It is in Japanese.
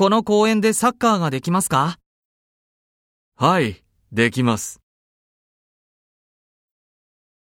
この公園でサッカーができますか？はい、できます。